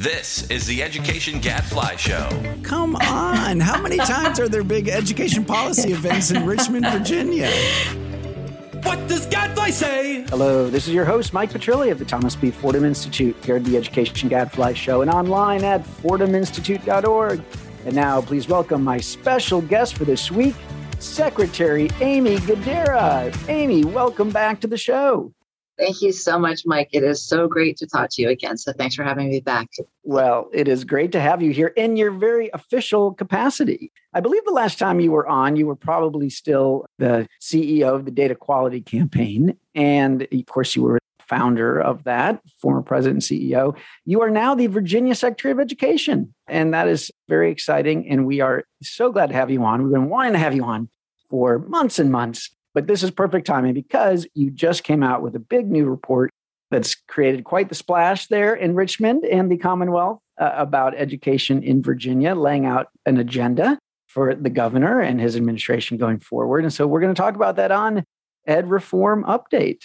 This is the Education Gadfly Show. Come on. How many times are there big education policy events in Richmond, Virginia? What does Gadfly say? Hello, this is your host, Mike Petrilli of the Thomas B. Fordham Institute here at the Education Gadfly Show and online at fordhaminstitute.org. And now, please welcome my special guest for this week, Secretary Aimee Guidera. Aimee, welcome back to the show. Thank you so much, Mike. It is so great to talk to you again. So thanks for having me back. Well, it is great to have you here in your very official capacity. I believe the last time you were on, you were probably still the CEO of the Data Quality Campaign. And of course, you were founder of that, former president and CEO. You are now the Virginia Secretary of Education. And that is very exciting. And we are so glad to have you on. We've been wanting to have you on for months and months. But this is perfect timing because you just came out with a big new report that's created quite the splash there in Richmond and the Commonwealth uh, about education in Virginia, laying out an agenda for the governor and his administration going forward. And so we're going to talk about that on Ed Reform Update.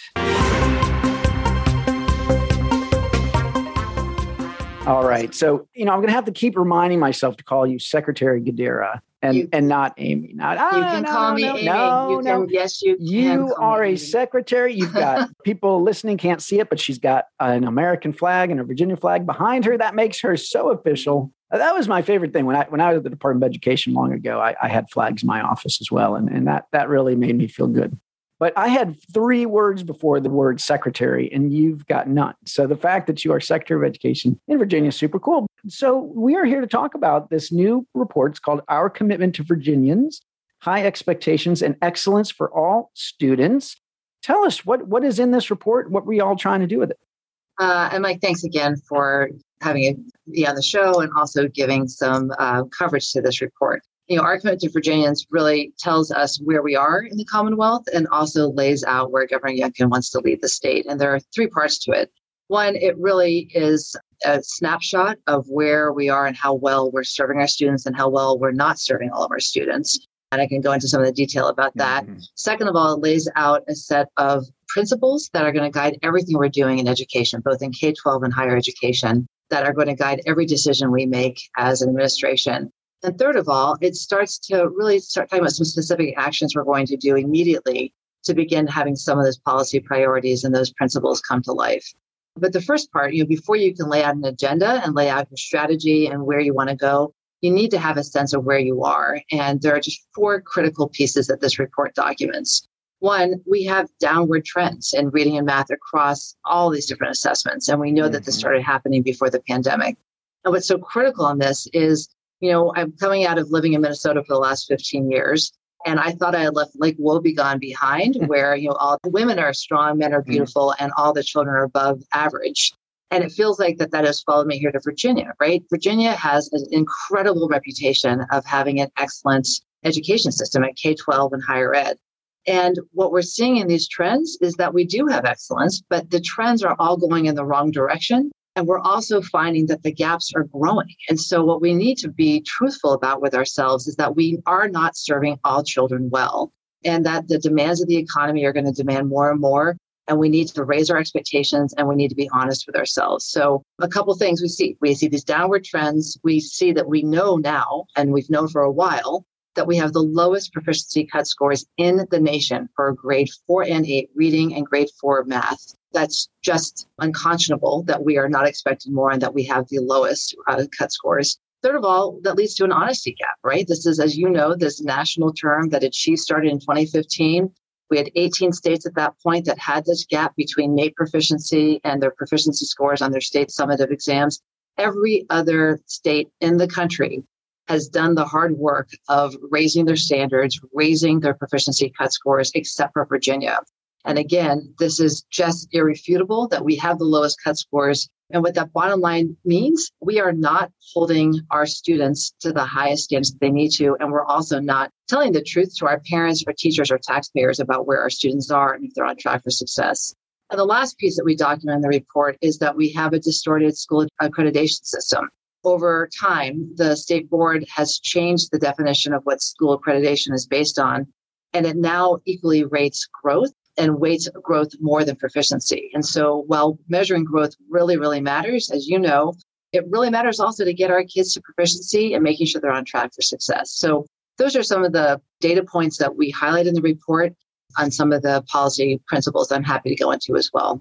All right. So, you know, I'm going to have to keep reminding myself to call you Secretary Guidera and You- and not Aimee. Not you ah, can no, call no, me no, Aimee. No, you no. can, yes, you, can You are a Aimee. secretary. You've got people listening can't see it, but she's got an American flag and a Virginia flag behind her. That makes her so official. That was my favorite thing when I when I was at the Department of Education long ago. I, I had flags in my office as well, and, and that that really made me feel good. But I had three words before the word secretary, and you've got none. So the fact that you are Secretary of Education in Virginia is super cool. So we are here to talk about this new report. It's called Our Commitment to Virginians High Expectations and Excellence for All Students. Tell us what, what is in this report? What you all trying to do with it? Uh, and Mike, thanks again for having me on the show and also giving some uh, coverage to this report. You know, our commitment to Virginians really tells us where we are in the Commonwealth and also lays out where Governor Youngkin wants to lead the state. And there are three parts to it. One, it really is a snapshot of where we are and how well we're serving our students and how well we're not serving all of our students. And I can go into some of the detail about that. Mm-hmm. Second of all, it lays out a set of principles that are going to guide everything we're doing in education, both in K 12 and higher education, that are going to guide every decision we make as an administration. And third of all, it starts to really start talking about some specific actions we're going to do immediately to begin having some of those policy priorities and those principles come to life. But the first part, you know, before you can lay out an agenda and lay out your strategy and where you want to go, you need to have a sense of where you are. And there are just four critical pieces that this report documents. One, we have downward trends in reading and math across all these different assessments. And we know that this Mhm. started happening before the pandemic. And what's so critical on this is, you know, I'm coming out of living in Minnesota for the last 15 years. And I thought I had left Lake Wobegon behind, where, you know, all the women are strong, men are mm. beautiful, and all the children are above average. And it feels like that that has followed me here to Virginia, right? Virginia has an incredible reputation of having an excellent education system at K 12 and higher ed. And what we're seeing in these trends is that we do have excellence, but the trends are all going in the wrong direction. And we're also finding that the gaps are growing. And so, what we need to be truthful about with ourselves is that we are not serving all children well, and that the demands of the economy are going to demand more and more. And we need to raise our expectations and we need to be honest with ourselves. So, a couple things we see we see these downward trends. We see that we know now, and we've known for a while, that we have the lowest proficiency cut scores in the nation for grade four and eight reading and grade four math. That's just unconscionable that we are not expecting more and that we have the lowest uh, cut scores. Third of all, that leads to an honesty gap, right? This is, as you know, this national term that Achieve started in 2015. We had 18 states at that point that had this gap between NAEP proficiency and their proficiency scores on their state summative exams. Every other state in the country has done the hard work of raising their standards, raising their proficiency cut scores, except for Virginia. And again, this is just irrefutable that we have the lowest cut scores. And what that bottom line means, we are not holding our students to the highest standards that they need to. And we're also not telling the truth to our parents or teachers or taxpayers about where our students are and if they're on track for success. And the last piece that we document in the report is that we have a distorted school accreditation system. Over time, the state board has changed the definition of what school accreditation is based on, and it now equally rates growth and weights growth more than proficiency. And so while measuring growth really, really matters, as you know, it really matters also to get our kids to proficiency and making sure they're on track for success. So those are some of the data points that we highlight in the report on some of the policy principles I'm happy to go into as well.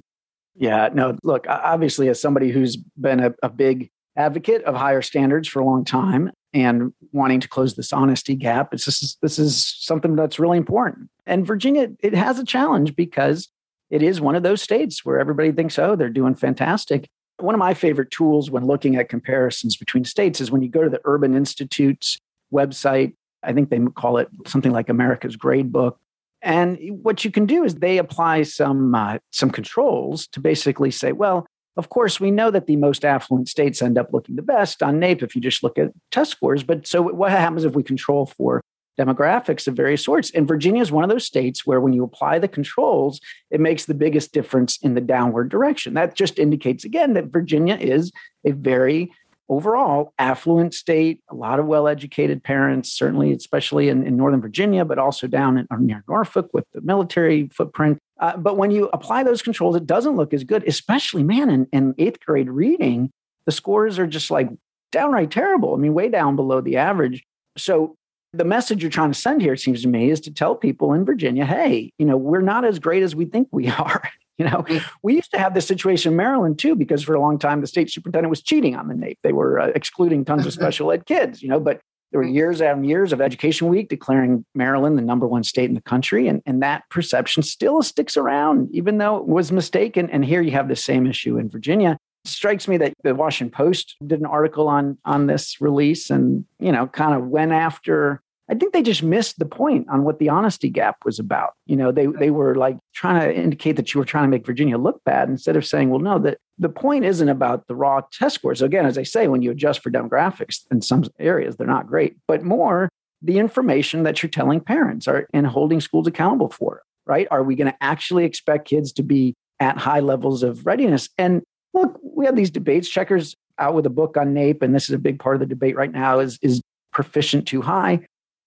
Yeah, no, look, obviously, as somebody who's been a, a big advocate of higher standards for a long time and wanting to close this honesty gap, it's just, this is something that's really important. And Virginia, it has a challenge because it is one of those states where everybody thinks, oh, they're doing fantastic. One of my favorite tools when looking at comparisons between states is when you go to the Urban Institute's website. I think they call it something like America's Grade Book. And what you can do is they apply some uh, some controls to basically say, well, of course, we know that the most affluent states end up looking the best on NAEP if you just look at test scores. But so what happens if we control for demographics of various sorts? And Virginia is one of those states where when you apply the controls, it makes the biggest difference in the downward direction. That just indicates again that Virginia is a very overall affluent state, a lot of well educated parents, certainly, especially in, in, Northern Virginia, but also down in, near Norfolk with the military footprint. Uh, but when you apply those controls, it doesn't look as good, especially, man, in, in eighth grade reading, the scores are just like downright terrible. I mean, way down below the average. So the message you're trying to send here, it seems to me, is to tell people in Virginia, hey, you know, we're not as great as we think we are. You know, we used to have this situation in Maryland too, because for a long time the state superintendent was cheating on the NAEP. They were uh, excluding tons of special ed kids. You know, but there were mm. years and years of Education Week declaring Maryland the number one state in the country, and and that perception still sticks around, even though it was mistaken. And here you have the same issue in Virginia. It strikes me that the Washington Post did an article on on this release, and you know, kind of went after I think they just missed the point on what the honesty gap was about. You know, they they were like trying to indicate that you were trying to make Virginia look bad instead of saying, well, no, that the point isn't about the raw test scores. Again, as I say, when you adjust for demographics in some areas, they're not great, but more the information that you're telling parents are and holding schools accountable for, right? Are we going to actually expect kids to be at high levels of readiness? And look, we have these debates. Checkers out with a book on NAEP, and this is a big part of the debate right now, is is proficient too high?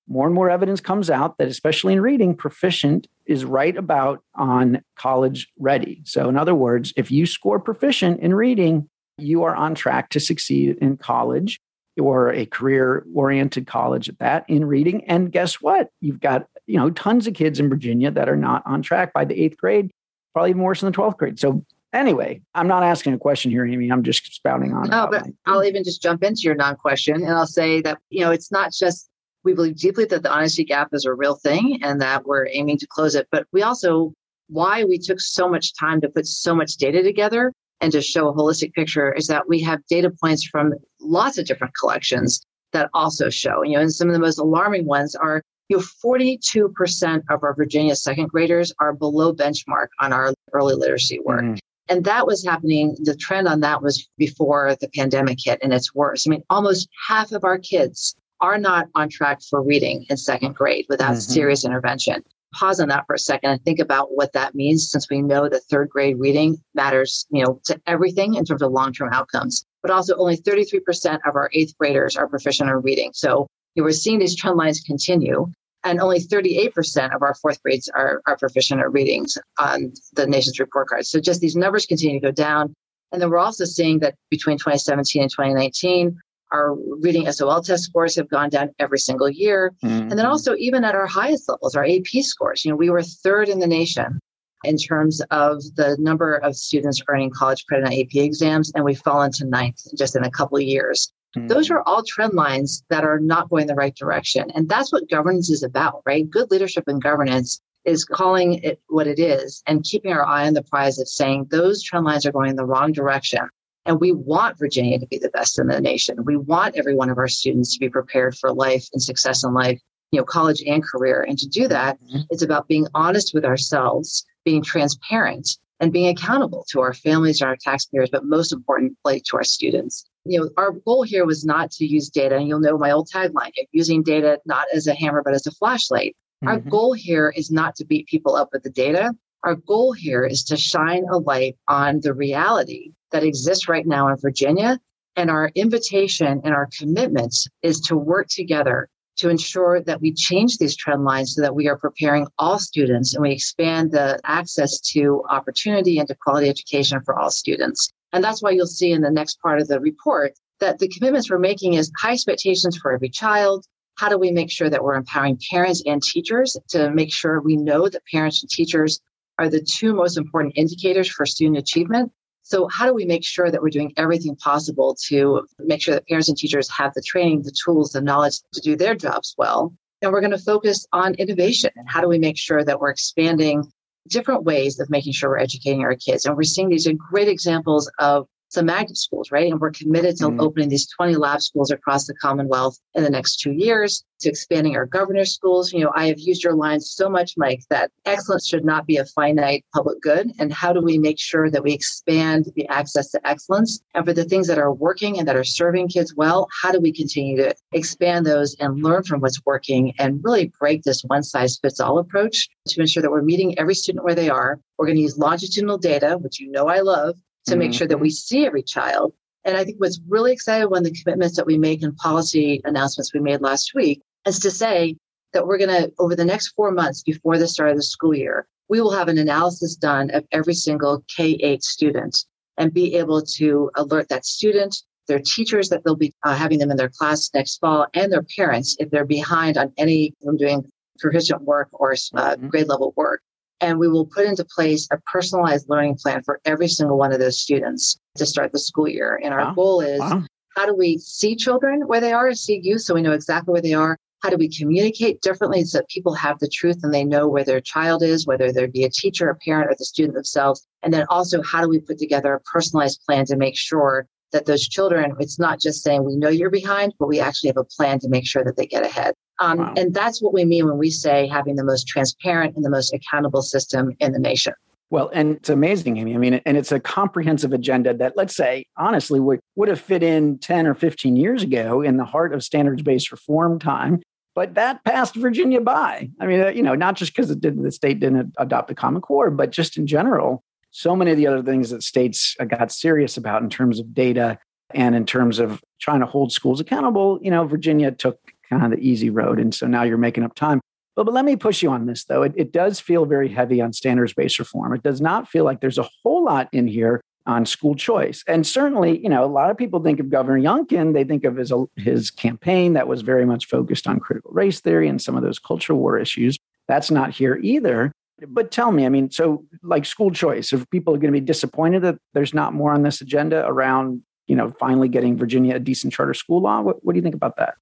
More and more evidence comes out that, especially in reading, proficient is right about on college ready. So, in other words, if you score proficient in reading, you are on track to succeed in college or a career oriented college at that in reading. And guess what? You've got, you know, tons of kids in Virginia that are not on track by the eighth grade, probably even worse in the 12th grade. So anyway, I'm not asking a question here, Aimee. I'm just spouting on. No, but I'll even just jump into your non question and I'll say that, you know, it's not just we believe deeply that the honesty gap is a real thing and that we're aiming to close it. But we also, why we took so much time to put so much data together and to show a holistic picture is that we have data points from lots of different collections that also show, you know, and some of the most alarming ones are, you know, 42% of our Virginia second graders are below benchmark on our early literacy work. Mm. And that was happening. The trend on that was before the pandemic hit and it's worse. I mean, almost half of our kids are not on track for reading in second grade without mm-hmm. serious intervention. Pause on that for a second and think about what that means since we know that third grade reading matters, you know, to everything in terms of long-term outcomes. But also only 33% of our eighth graders are proficient in reading. So you know, we're seeing these trend lines continue. And only 38% of our fourth grades are, are proficient at readings on the nation's report cards. So just these numbers continue to go down. And then we're also seeing that between 2017 and 2019, our reading SOL test scores have gone down every single year. Mm-hmm. And then mm-hmm. also, even at our highest levels, our AP scores, you know, we were third in the nation in terms of the number of students earning college credit on AP exams, and we've fallen to ninth just in a couple of years. Mm-hmm. Those are all trend lines that are not going the right direction. And that's what governance is about, right? Good leadership and governance is calling it what it is and keeping our eye on the prize of saying those trend lines are going in the wrong direction. And we want Virginia to be the best in the nation. We want every one of our students to be prepared for life and success in life, you know, college and career. And to do that, mm-hmm. it's about being honest with ourselves, being transparent, and being accountable to our families and our taxpayers, but most importantly to our students. You know, our goal here was not to use data, and you'll know my old tagline, using data not as a hammer, but as a flashlight. Mm-hmm. Our goal here is not to beat people up with the data. Our goal here is to shine a light on the reality that exists right now in Virginia. And our invitation and our commitments is to work together to ensure that we change these trend lines so that we are preparing all students and we expand the access to opportunity and to quality education for all students. And that's why you'll see in the next part of the report that the commitments we're making is high expectations for every child. How do we make sure that we're empowering parents and teachers to make sure we know that parents and teachers are the two most important indicators for student achievement? So, how do we make sure that we're doing everything possible to make sure that parents and teachers have the training, the tools, the knowledge to do their jobs well? And we're going to focus on innovation and how do we make sure that we're expanding different ways of making sure we're educating our kids. And we're seeing these are great examples of some magnet schools, right? And we're committed to mm-hmm. opening these 20 lab schools across the Commonwealth in the next two years, to expanding our governor schools. You know, I have used your line so much, Mike, that excellence should not be a finite public good. And how do we make sure that we expand the access to excellence? And for the things that are working and that are serving kids well, how do we continue to expand those and learn from what's working and really break this one size fits all approach to ensure that we're meeting every student where they are? We're going to use longitudinal data, which you know I love, to make sure that mm-hmm. we see every child. And I think what's really exciting when the commitments that we make and policy announcements we made last week is to say that we're going to, over the next four months before the start of the school year, we will have an analysis done of every single K 8 student and be able to alert that student, their teachers that they'll be uh, having them in their class next fall, and their parents if they're behind on any from doing proficient work or uh, mm-hmm. grade level work. And we will put into place a personalized learning plan for every single one of those students to start the school year. And our wow. goal is wow. how do we see children where they are, see youth so we know exactly where they are? How do we communicate differently so that people have the truth and they know where their child is, whether there be a teacher, a parent, or the student themselves? And then also, how do we put together a personalized plan to make sure that those children, it's not just saying we know you're behind, but we actually have a plan to make sure that they get ahead. Um, wow. And that's what we mean when we say having the most transparent and the most accountable system in the nation. Well, and it's amazing, Aimee. I mean, and it's a comprehensive agenda that, let's say, honestly, would, would have fit in 10 or 15 years ago in the heart of standards based reform time. But that passed Virginia by. I mean, you know, not just because it did, the state didn't adopt the Common Core, but just in general, so many of the other things that states got serious about in terms of data and in terms of trying to hold schools accountable, you know, Virginia took kind of the easy road. And so now you're making up time. But, but let me push you on this, though. It, it does feel very heavy on standards based reform. It does not feel like there's a whole lot in here on school choice. And certainly, you know, a lot of people think of Governor Youngkin, they think of his, his campaign that was very much focused on critical race theory and some of those culture war issues. That's not here either. But tell me, I mean, so like school choice, if people are going to be disappointed that there's not more on this agenda around, you know, finally getting Virginia a decent charter school law, what, what do you think about that?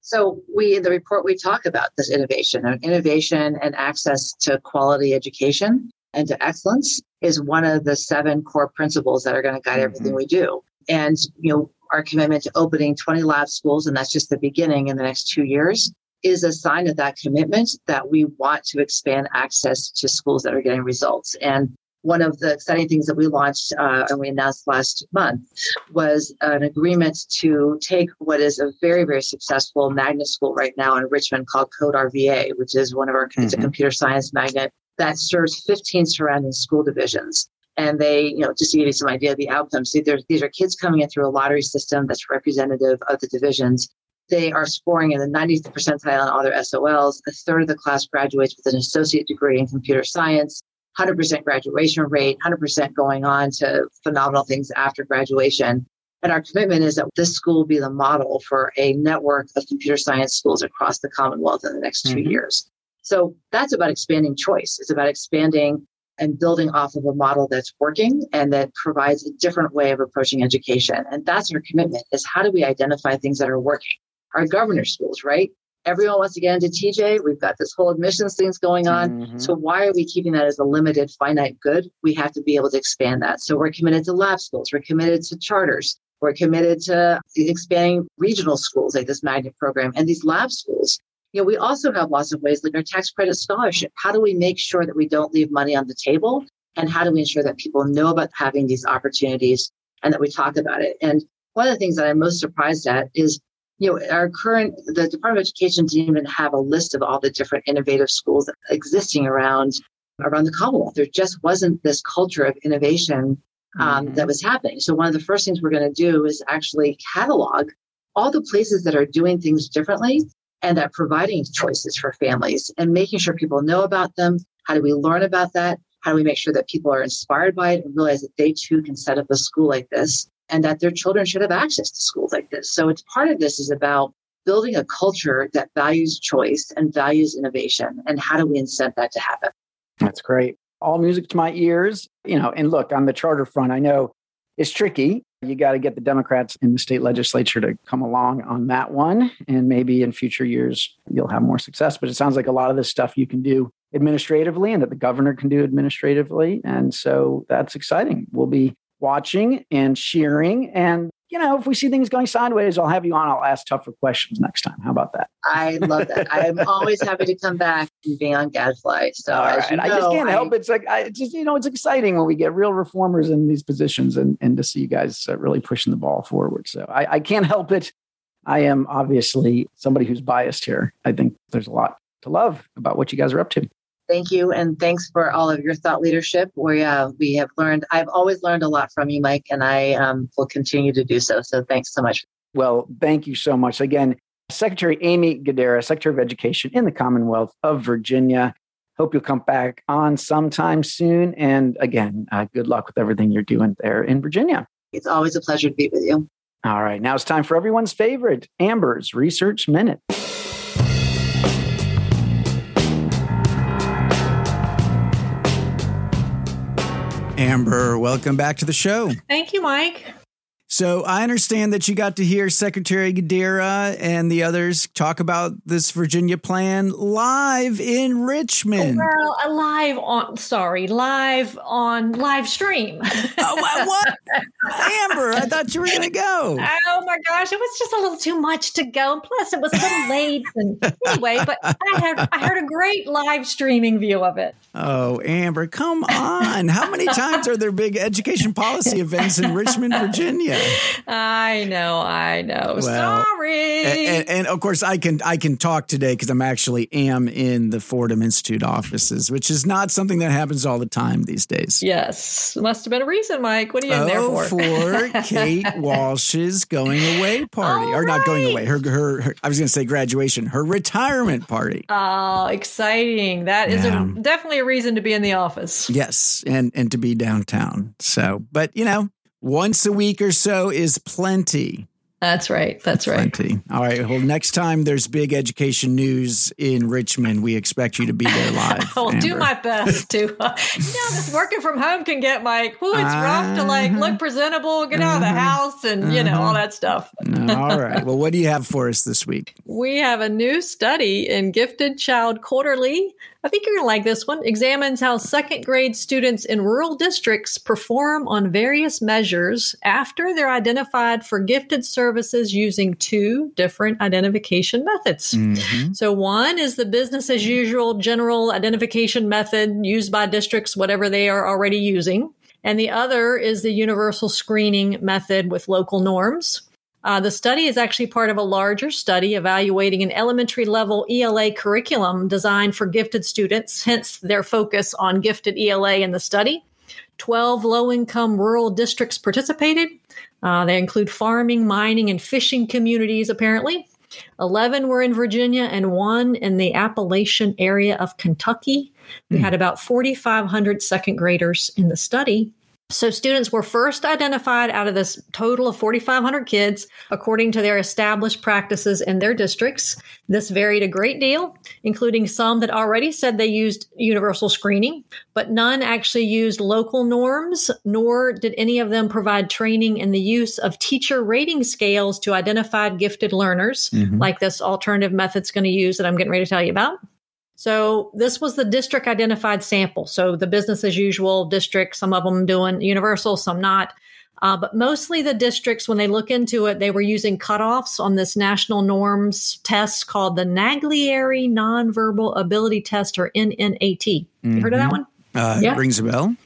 So we in the report we talk about this innovation and innovation and access to quality education and to excellence is one of the seven core principles that are going to guide everything mm-hmm. we do. And you know, our commitment to opening 20 lab schools, and that's just the beginning in the next two years, is a sign of that commitment that we want to expand access to schools that are getting results. And one of the exciting things that we launched uh, and we announced last month was an agreement to take what is a very, very successful magnet school right now in Richmond called Code RVA, which is one of our mm-hmm. computer science magnet that serves 15 surrounding school divisions. And they, you know, just to give you some idea of the outcomes, see, these are kids coming in through a lottery system that's representative of the divisions. They are scoring in the 90th percentile on all their SOLs. A third of the class graduates with an associate degree in computer science. 100% graduation rate, 100% going on to phenomenal things after graduation. And our commitment is that this school will be the model for a network of computer science schools across the Commonwealth in the next 2 mm-hmm. years. So that's about expanding choice. It's about expanding and building off of a model that's working and that provides a different way of approaching education. And that's our commitment is how do we identify things that are working? Our governor schools, right? everyone wants to get into TJ. We've got this whole admissions things going on. Mm-hmm. So why are we keeping that as a limited, finite good? We have to be able to expand that. So we're committed to lab schools. We're committed to charters. We're committed to expanding regional schools like this magnet program and these lab schools. You know, we also have lots of ways like our tax credit scholarship. How do we make sure that we don't leave money on the table? And how do we ensure that people know about having these opportunities and that we talk about it? And one of the things that I'm most surprised at is you know, our current, the Department of Education didn't even have a list of all the different innovative schools existing around around the Commonwealth. There just wasn't this culture of innovation um, mm-hmm. that was happening. So one of the first things we're going to do is actually catalog all the places that are doing things differently and that providing choices for families and making sure people know about them. How do we learn about that? How do we make sure that people are inspired by it and realize that they too can set up a school like this and that their children should have access to schools like this? So it's part of this is about building a culture that values choice and values innovation. And how do we incent that to happen? That's great. All music to my ears. You know, and look, on the charter front, I know it's tricky. You got to get the Democrats in the state legislature to come along on that one. And maybe in future years, you'll have more success. But it sounds like a lot of this stuff you can do administratively and that the governor can do administratively. And so that's exciting. We'll be watching and cheering and you know, if we see things going sideways, I'll have you on. I'll ask tougher questions next time. How about that? I love that. I'm always happy to come back and be on Gadfly. So right. you know, I just can't I, help it. It's like I just you know, it's exciting when we get real reformers in these positions and and to see you guys uh, really pushing the ball forward. So I, I can't help it. I am obviously somebody who's biased here. I think there's a lot to love about what you guys are up to. Thank you. And thanks for all of your thought leadership. We, uh, we have learned, I've always learned a lot from you, Mike, and I um, will continue to do so. So thanks so much. Well, thank you so much. Again, Secretary Aimee Guidera, Secretary of Education in the Commonwealth of Virginia. Hope you'll come back on sometime soon. And again, uh, good luck with everything you're doing there in Virginia. It's always a pleasure to be with you. All right. Now it's time for everyone's favorite Amber's Research Minute. Amber, welcome back to the show. Thank you, Mike. So I understand that you got to hear Secretary Guidera and the others talk about this Virginia plan live in Richmond. Well, live on sorry, live on live stream. oh what? Amber, I thought you were going to go. Oh my gosh, it was just a little too much to go. And plus, it was a little late. And anyway, but I had I heard a great live streaming view of it. Oh, Amber, come on! How many times are there big education policy events in Richmond, Virginia? I know, I know. Well, Sorry. And, and, and, of course, I can I can talk today because I'm actually am in the Fordham Institute offices, which is not something that happens all the time these days. Yes, must have been a reason, Mike. What are you oh, in there oh, for? for Kate Walsh's going away party, all or right. not going away. Her, her, her I was going to say graduation. Her retirement party. Oh, exciting! That is yeah. a, definitely a reason to be in the office. Yes, and and to be downtown. So, but you know, once a week or so is plenty. That's right. That's right. Plenty. All right. Well, next time there's big education news in Richmond, we expect you to be there live. I'll do my best to. Uh, you know, this working from home can get like, oh, it's uh, rough to like look presentable, get out of the uh-huh. house, and uh, you know all uh-huh. that stuff. all right. Well, what do you have for us this week? We have a new study in Gifted Child Quarterly I think you're going to like this one. Examines how second grade students in rural districts perform on various measures after they're identified for gifted services using two different identification methods. Mm-hmm. So, one is the business as usual general identification method used by districts, whatever they are already using. And the other is the universal screening method with local norms. Uh, the study is actually part of a larger study evaluating an elementary level ELA curriculum designed for gifted students, hence their focus on gifted ELA in the study. 12 low income rural districts participated. Uh, they include farming, mining, and fishing communities, apparently. 11 were in Virginia and one in the Appalachian area of Kentucky. We mm. had about 4,500 second graders in the study. So students were first identified out of this total of 4,500 kids according to their established practices in their districts. This varied a great deal, including some that already said they used universal screening, but none actually used local norms, nor did any of them provide training in the use of teacher rating scales to identify gifted learners, mm-hmm. like this alternative method's going to use that I'm getting ready to tell you about. So this was the district identified sample. So the business as usual district, some of them doing universal, some not. Uh, but mostly the districts, when they look into it, they were using cutoffs on this national norms test called the Naglieri Nonverbal Ability Test, or NNAT. Mm-hmm. You heard of that mm-hmm. one? Uh, yeah. Rings a bell.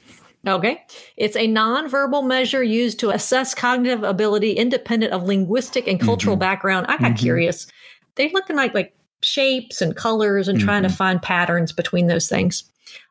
Okay. It's a nonverbal measure used to assess cognitive ability independent of linguistic and cultural mm-hmm. background. I got mm-hmm. curious. They're looking like like shapes and colors and mm-hmm. trying to mm-hmm. find patterns between those things.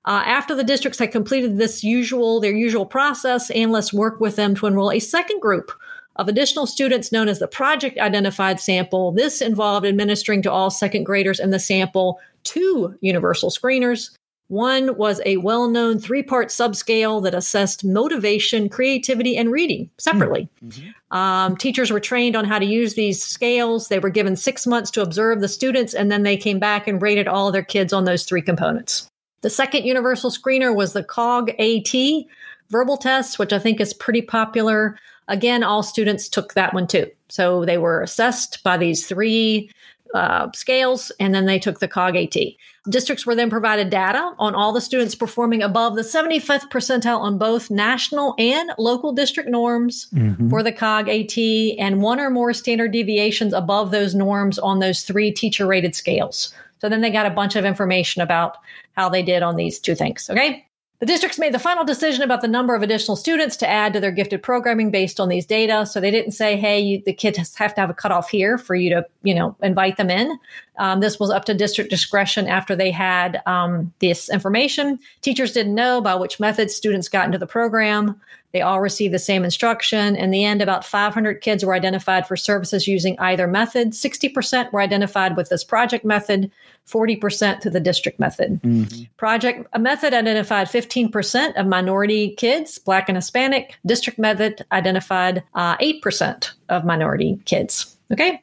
Uh, after the districts had completed this usual their usual process, analysts worked with them to enroll a second group of additional students known as the project identified sample. This involved administering to all second graders in the sample two universal screeners. One was a well known three part subscale that assessed motivation, creativity, and reading separately. Mm-hmm. Um, teachers were trained on how to use these scales. They were given six months to observe the students, and then they came back and rated all their kids on those three components. The second universal screener was the CogAT verbal test, which I think is pretty popular. Again, all students took that one too. So they were assessed by these three uh, scales, and then they took the CogAT. Districts were then provided data on all the students performing above the 75th percentile on both national and local district norms mm-hmm. for the CogAT, and one or more standard deviations above those norms on those three teacher rated scales. So then they got a bunch of information about how they did on these two things. Okay. The districts made the final decision about the number of additional students to add to their gifted programming based on these data. So they didn't say, "Hey, you, the kids have to have a cutoff here for you to, you know, invite them in." Um, this was up to district discretion after they had um, this information. Teachers didn't know by which methods students got into the program. They all received the same instruction. In the end, about 500 kids were identified for services using either method. 60% were identified with this project method, 40% through the district method. Mm-hmm. Project a method identified 15% of minority kids, Black and Hispanic. District method identified uh, 8% of minority kids. Okay.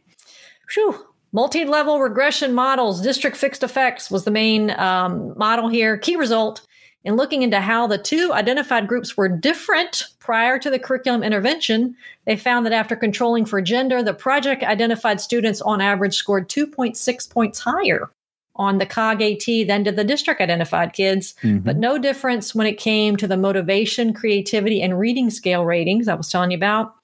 Whew. Multi-level regression models, district fixed effects was the main um, model here. Key result in looking into how the two identified groups were different prior to the curriculum intervention, they found that after controlling for gender, the project identified students on average scored 2.6 points higher on the CogAT than did the district identified kids, mm-hmm. but no difference when it came to the motivation, creativity, and reading scale ratings I was telling you about.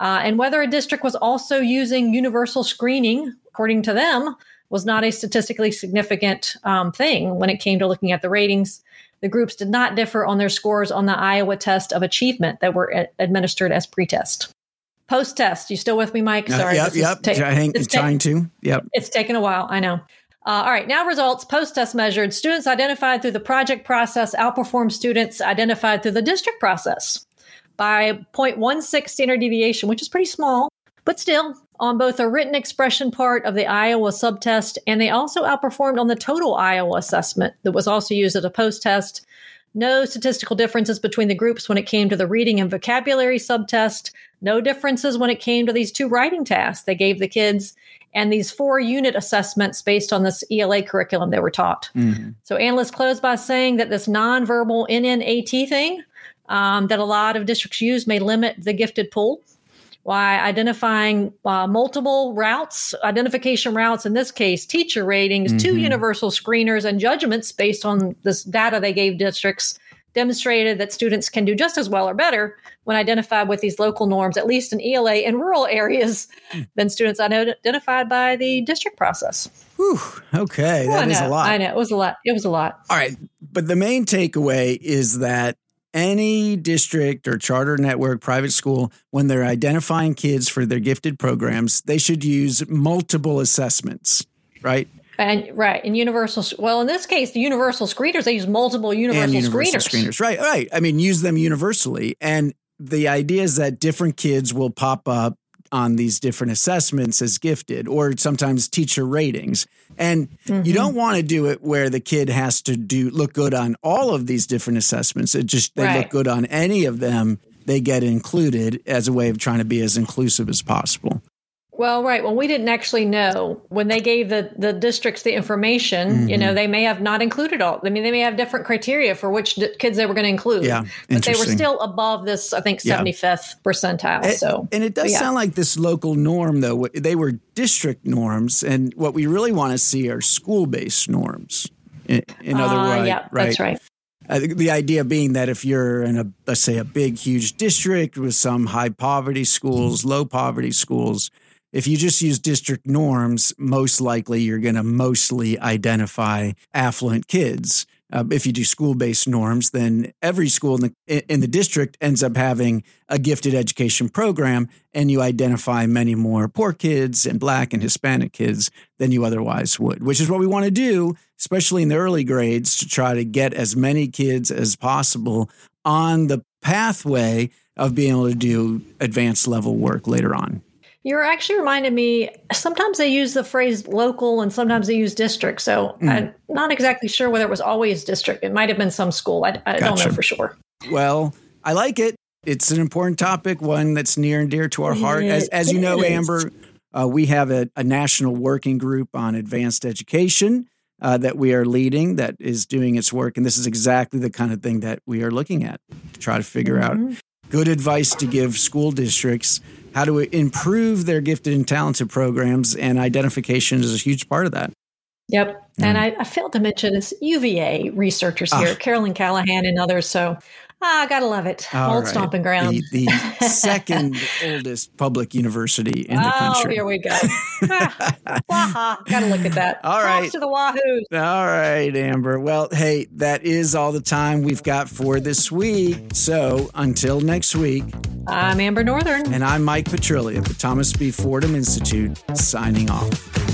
Uh, and whether a district was also using universal screening, according to them, was not a statistically significant um, thing when it came to looking at the ratings. The groups did not differ on their scores on the Iowa test of achievement that were a- administered as pretest. Post test, you still with me, Mike? Sorry. Uh, yep, yep. Ta- trying, trying to. Yep. It's taken a while. I know. Uh, all right, now results post test measured. Students identified through the project process outperformed students identified through the district process by 0.16 standard deviation, which is pretty small, but still on both a written expression part of the Iowa subtest, and they also outperformed on the total Iowa assessment that was also used as a post test. No statistical differences between the groups when it came to the reading and vocabulary subtest. No differences when it came to these two writing tasks they gave the kids and these four unit assessments based on this ELA curriculum they were taught. Mm-hmm. So analysts closed by saying that this nonverbal NNAT thing um, that a lot of districts use may limit the gifted pool why identifying uh, multiple routes, identification routes, in this case, teacher ratings, mm-hmm. two universal screeners, and judgments based on this data they gave districts demonstrated that students can do just as well or better when identified with these local norms, at least in ELA in rural areas, hmm. than students identified by the district process. Whew, okay, that is a lot. I know it was a lot. It was a lot. All right, but the main takeaway is that any district or charter network, private school, when they're identifying kids for their gifted programs, they should use multiple assessments, right? And right, and universal. Well, in this case, the universal screeners they use multiple universal, universal screeners. screeners. Right, right. I mean, use them universally, and the idea is that different kids will pop up on these different assessments as gifted or sometimes teacher ratings. And mm-hmm. you don't want to do it where the kid has to do look good on all of these different assessments. It just they right. look good on any of them, they get included as a way of trying to be as inclusive as possible. Well, right. Well, we didn't actually know when they gave the, the districts the information. Mm-hmm. You know, they may have not included all. I mean, they may have different criteria for which d- kids they were going to include. Yeah, but they were still above this, I think, seventy fifth yeah. percentile. And, so, and it does yeah. sound like this local norm, though. They were district norms, and what we really want to see are school based norms. In, in other uh, words, yeah, right? that's right. Uh, the idea being that if you're in a let's say a big huge district with some high poverty schools, low poverty schools if you just use district norms, most likely you're going to mostly identify affluent kids. Uh, if you do school based norms, then every school in the, in the district ends up having a gifted education program, and you identify many more poor kids and Black and Hispanic kids than you otherwise would, which is what we want to do, especially in the early grades, to try to get as many kids as possible on the pathway of being able to do advanced level work later on. You're actually reminding me. Sometimes they use the phrase local, and sometimes they use district. So Mm. I'm not exactly sure whether it was always district. It might have been some school. I, I don't know for sure. Well, I like it. It's an important topic, one that's near and dear to our heart. As, as you know. Amber, uh, we have a, a national working group on advanced education uh, that we are leading that is doing its work. And this is exactly the kind of thing that we are looking at to try to figure out Mhm. good advice to give school districts how to improve their gifted and talented programs. And identification is a huge part of that. Yep. And I, I failed to mention it's UVA researchers here, Mm. Ah. Carolyn Callahan and others. So ah, gotta love it. All Old right. stomping ground. The, the second oldest public university in the country. oh, here we go. Ah, Waha. Gotta look at that. All right. Props to the Wahoos. All right, Amber. Well, hey, that is all the time we've got for this week. So until next week, I'm Amber Northern. and I'm Mike Petrilli at the Thomas B. Fordham Institute, signing off.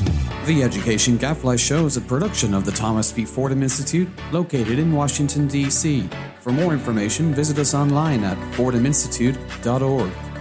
The Education Gadfly Show is a production of the Thomas B. Fordham Institute, located in Washington, D.C. For more information, visit us online at fordhaminstitute.org.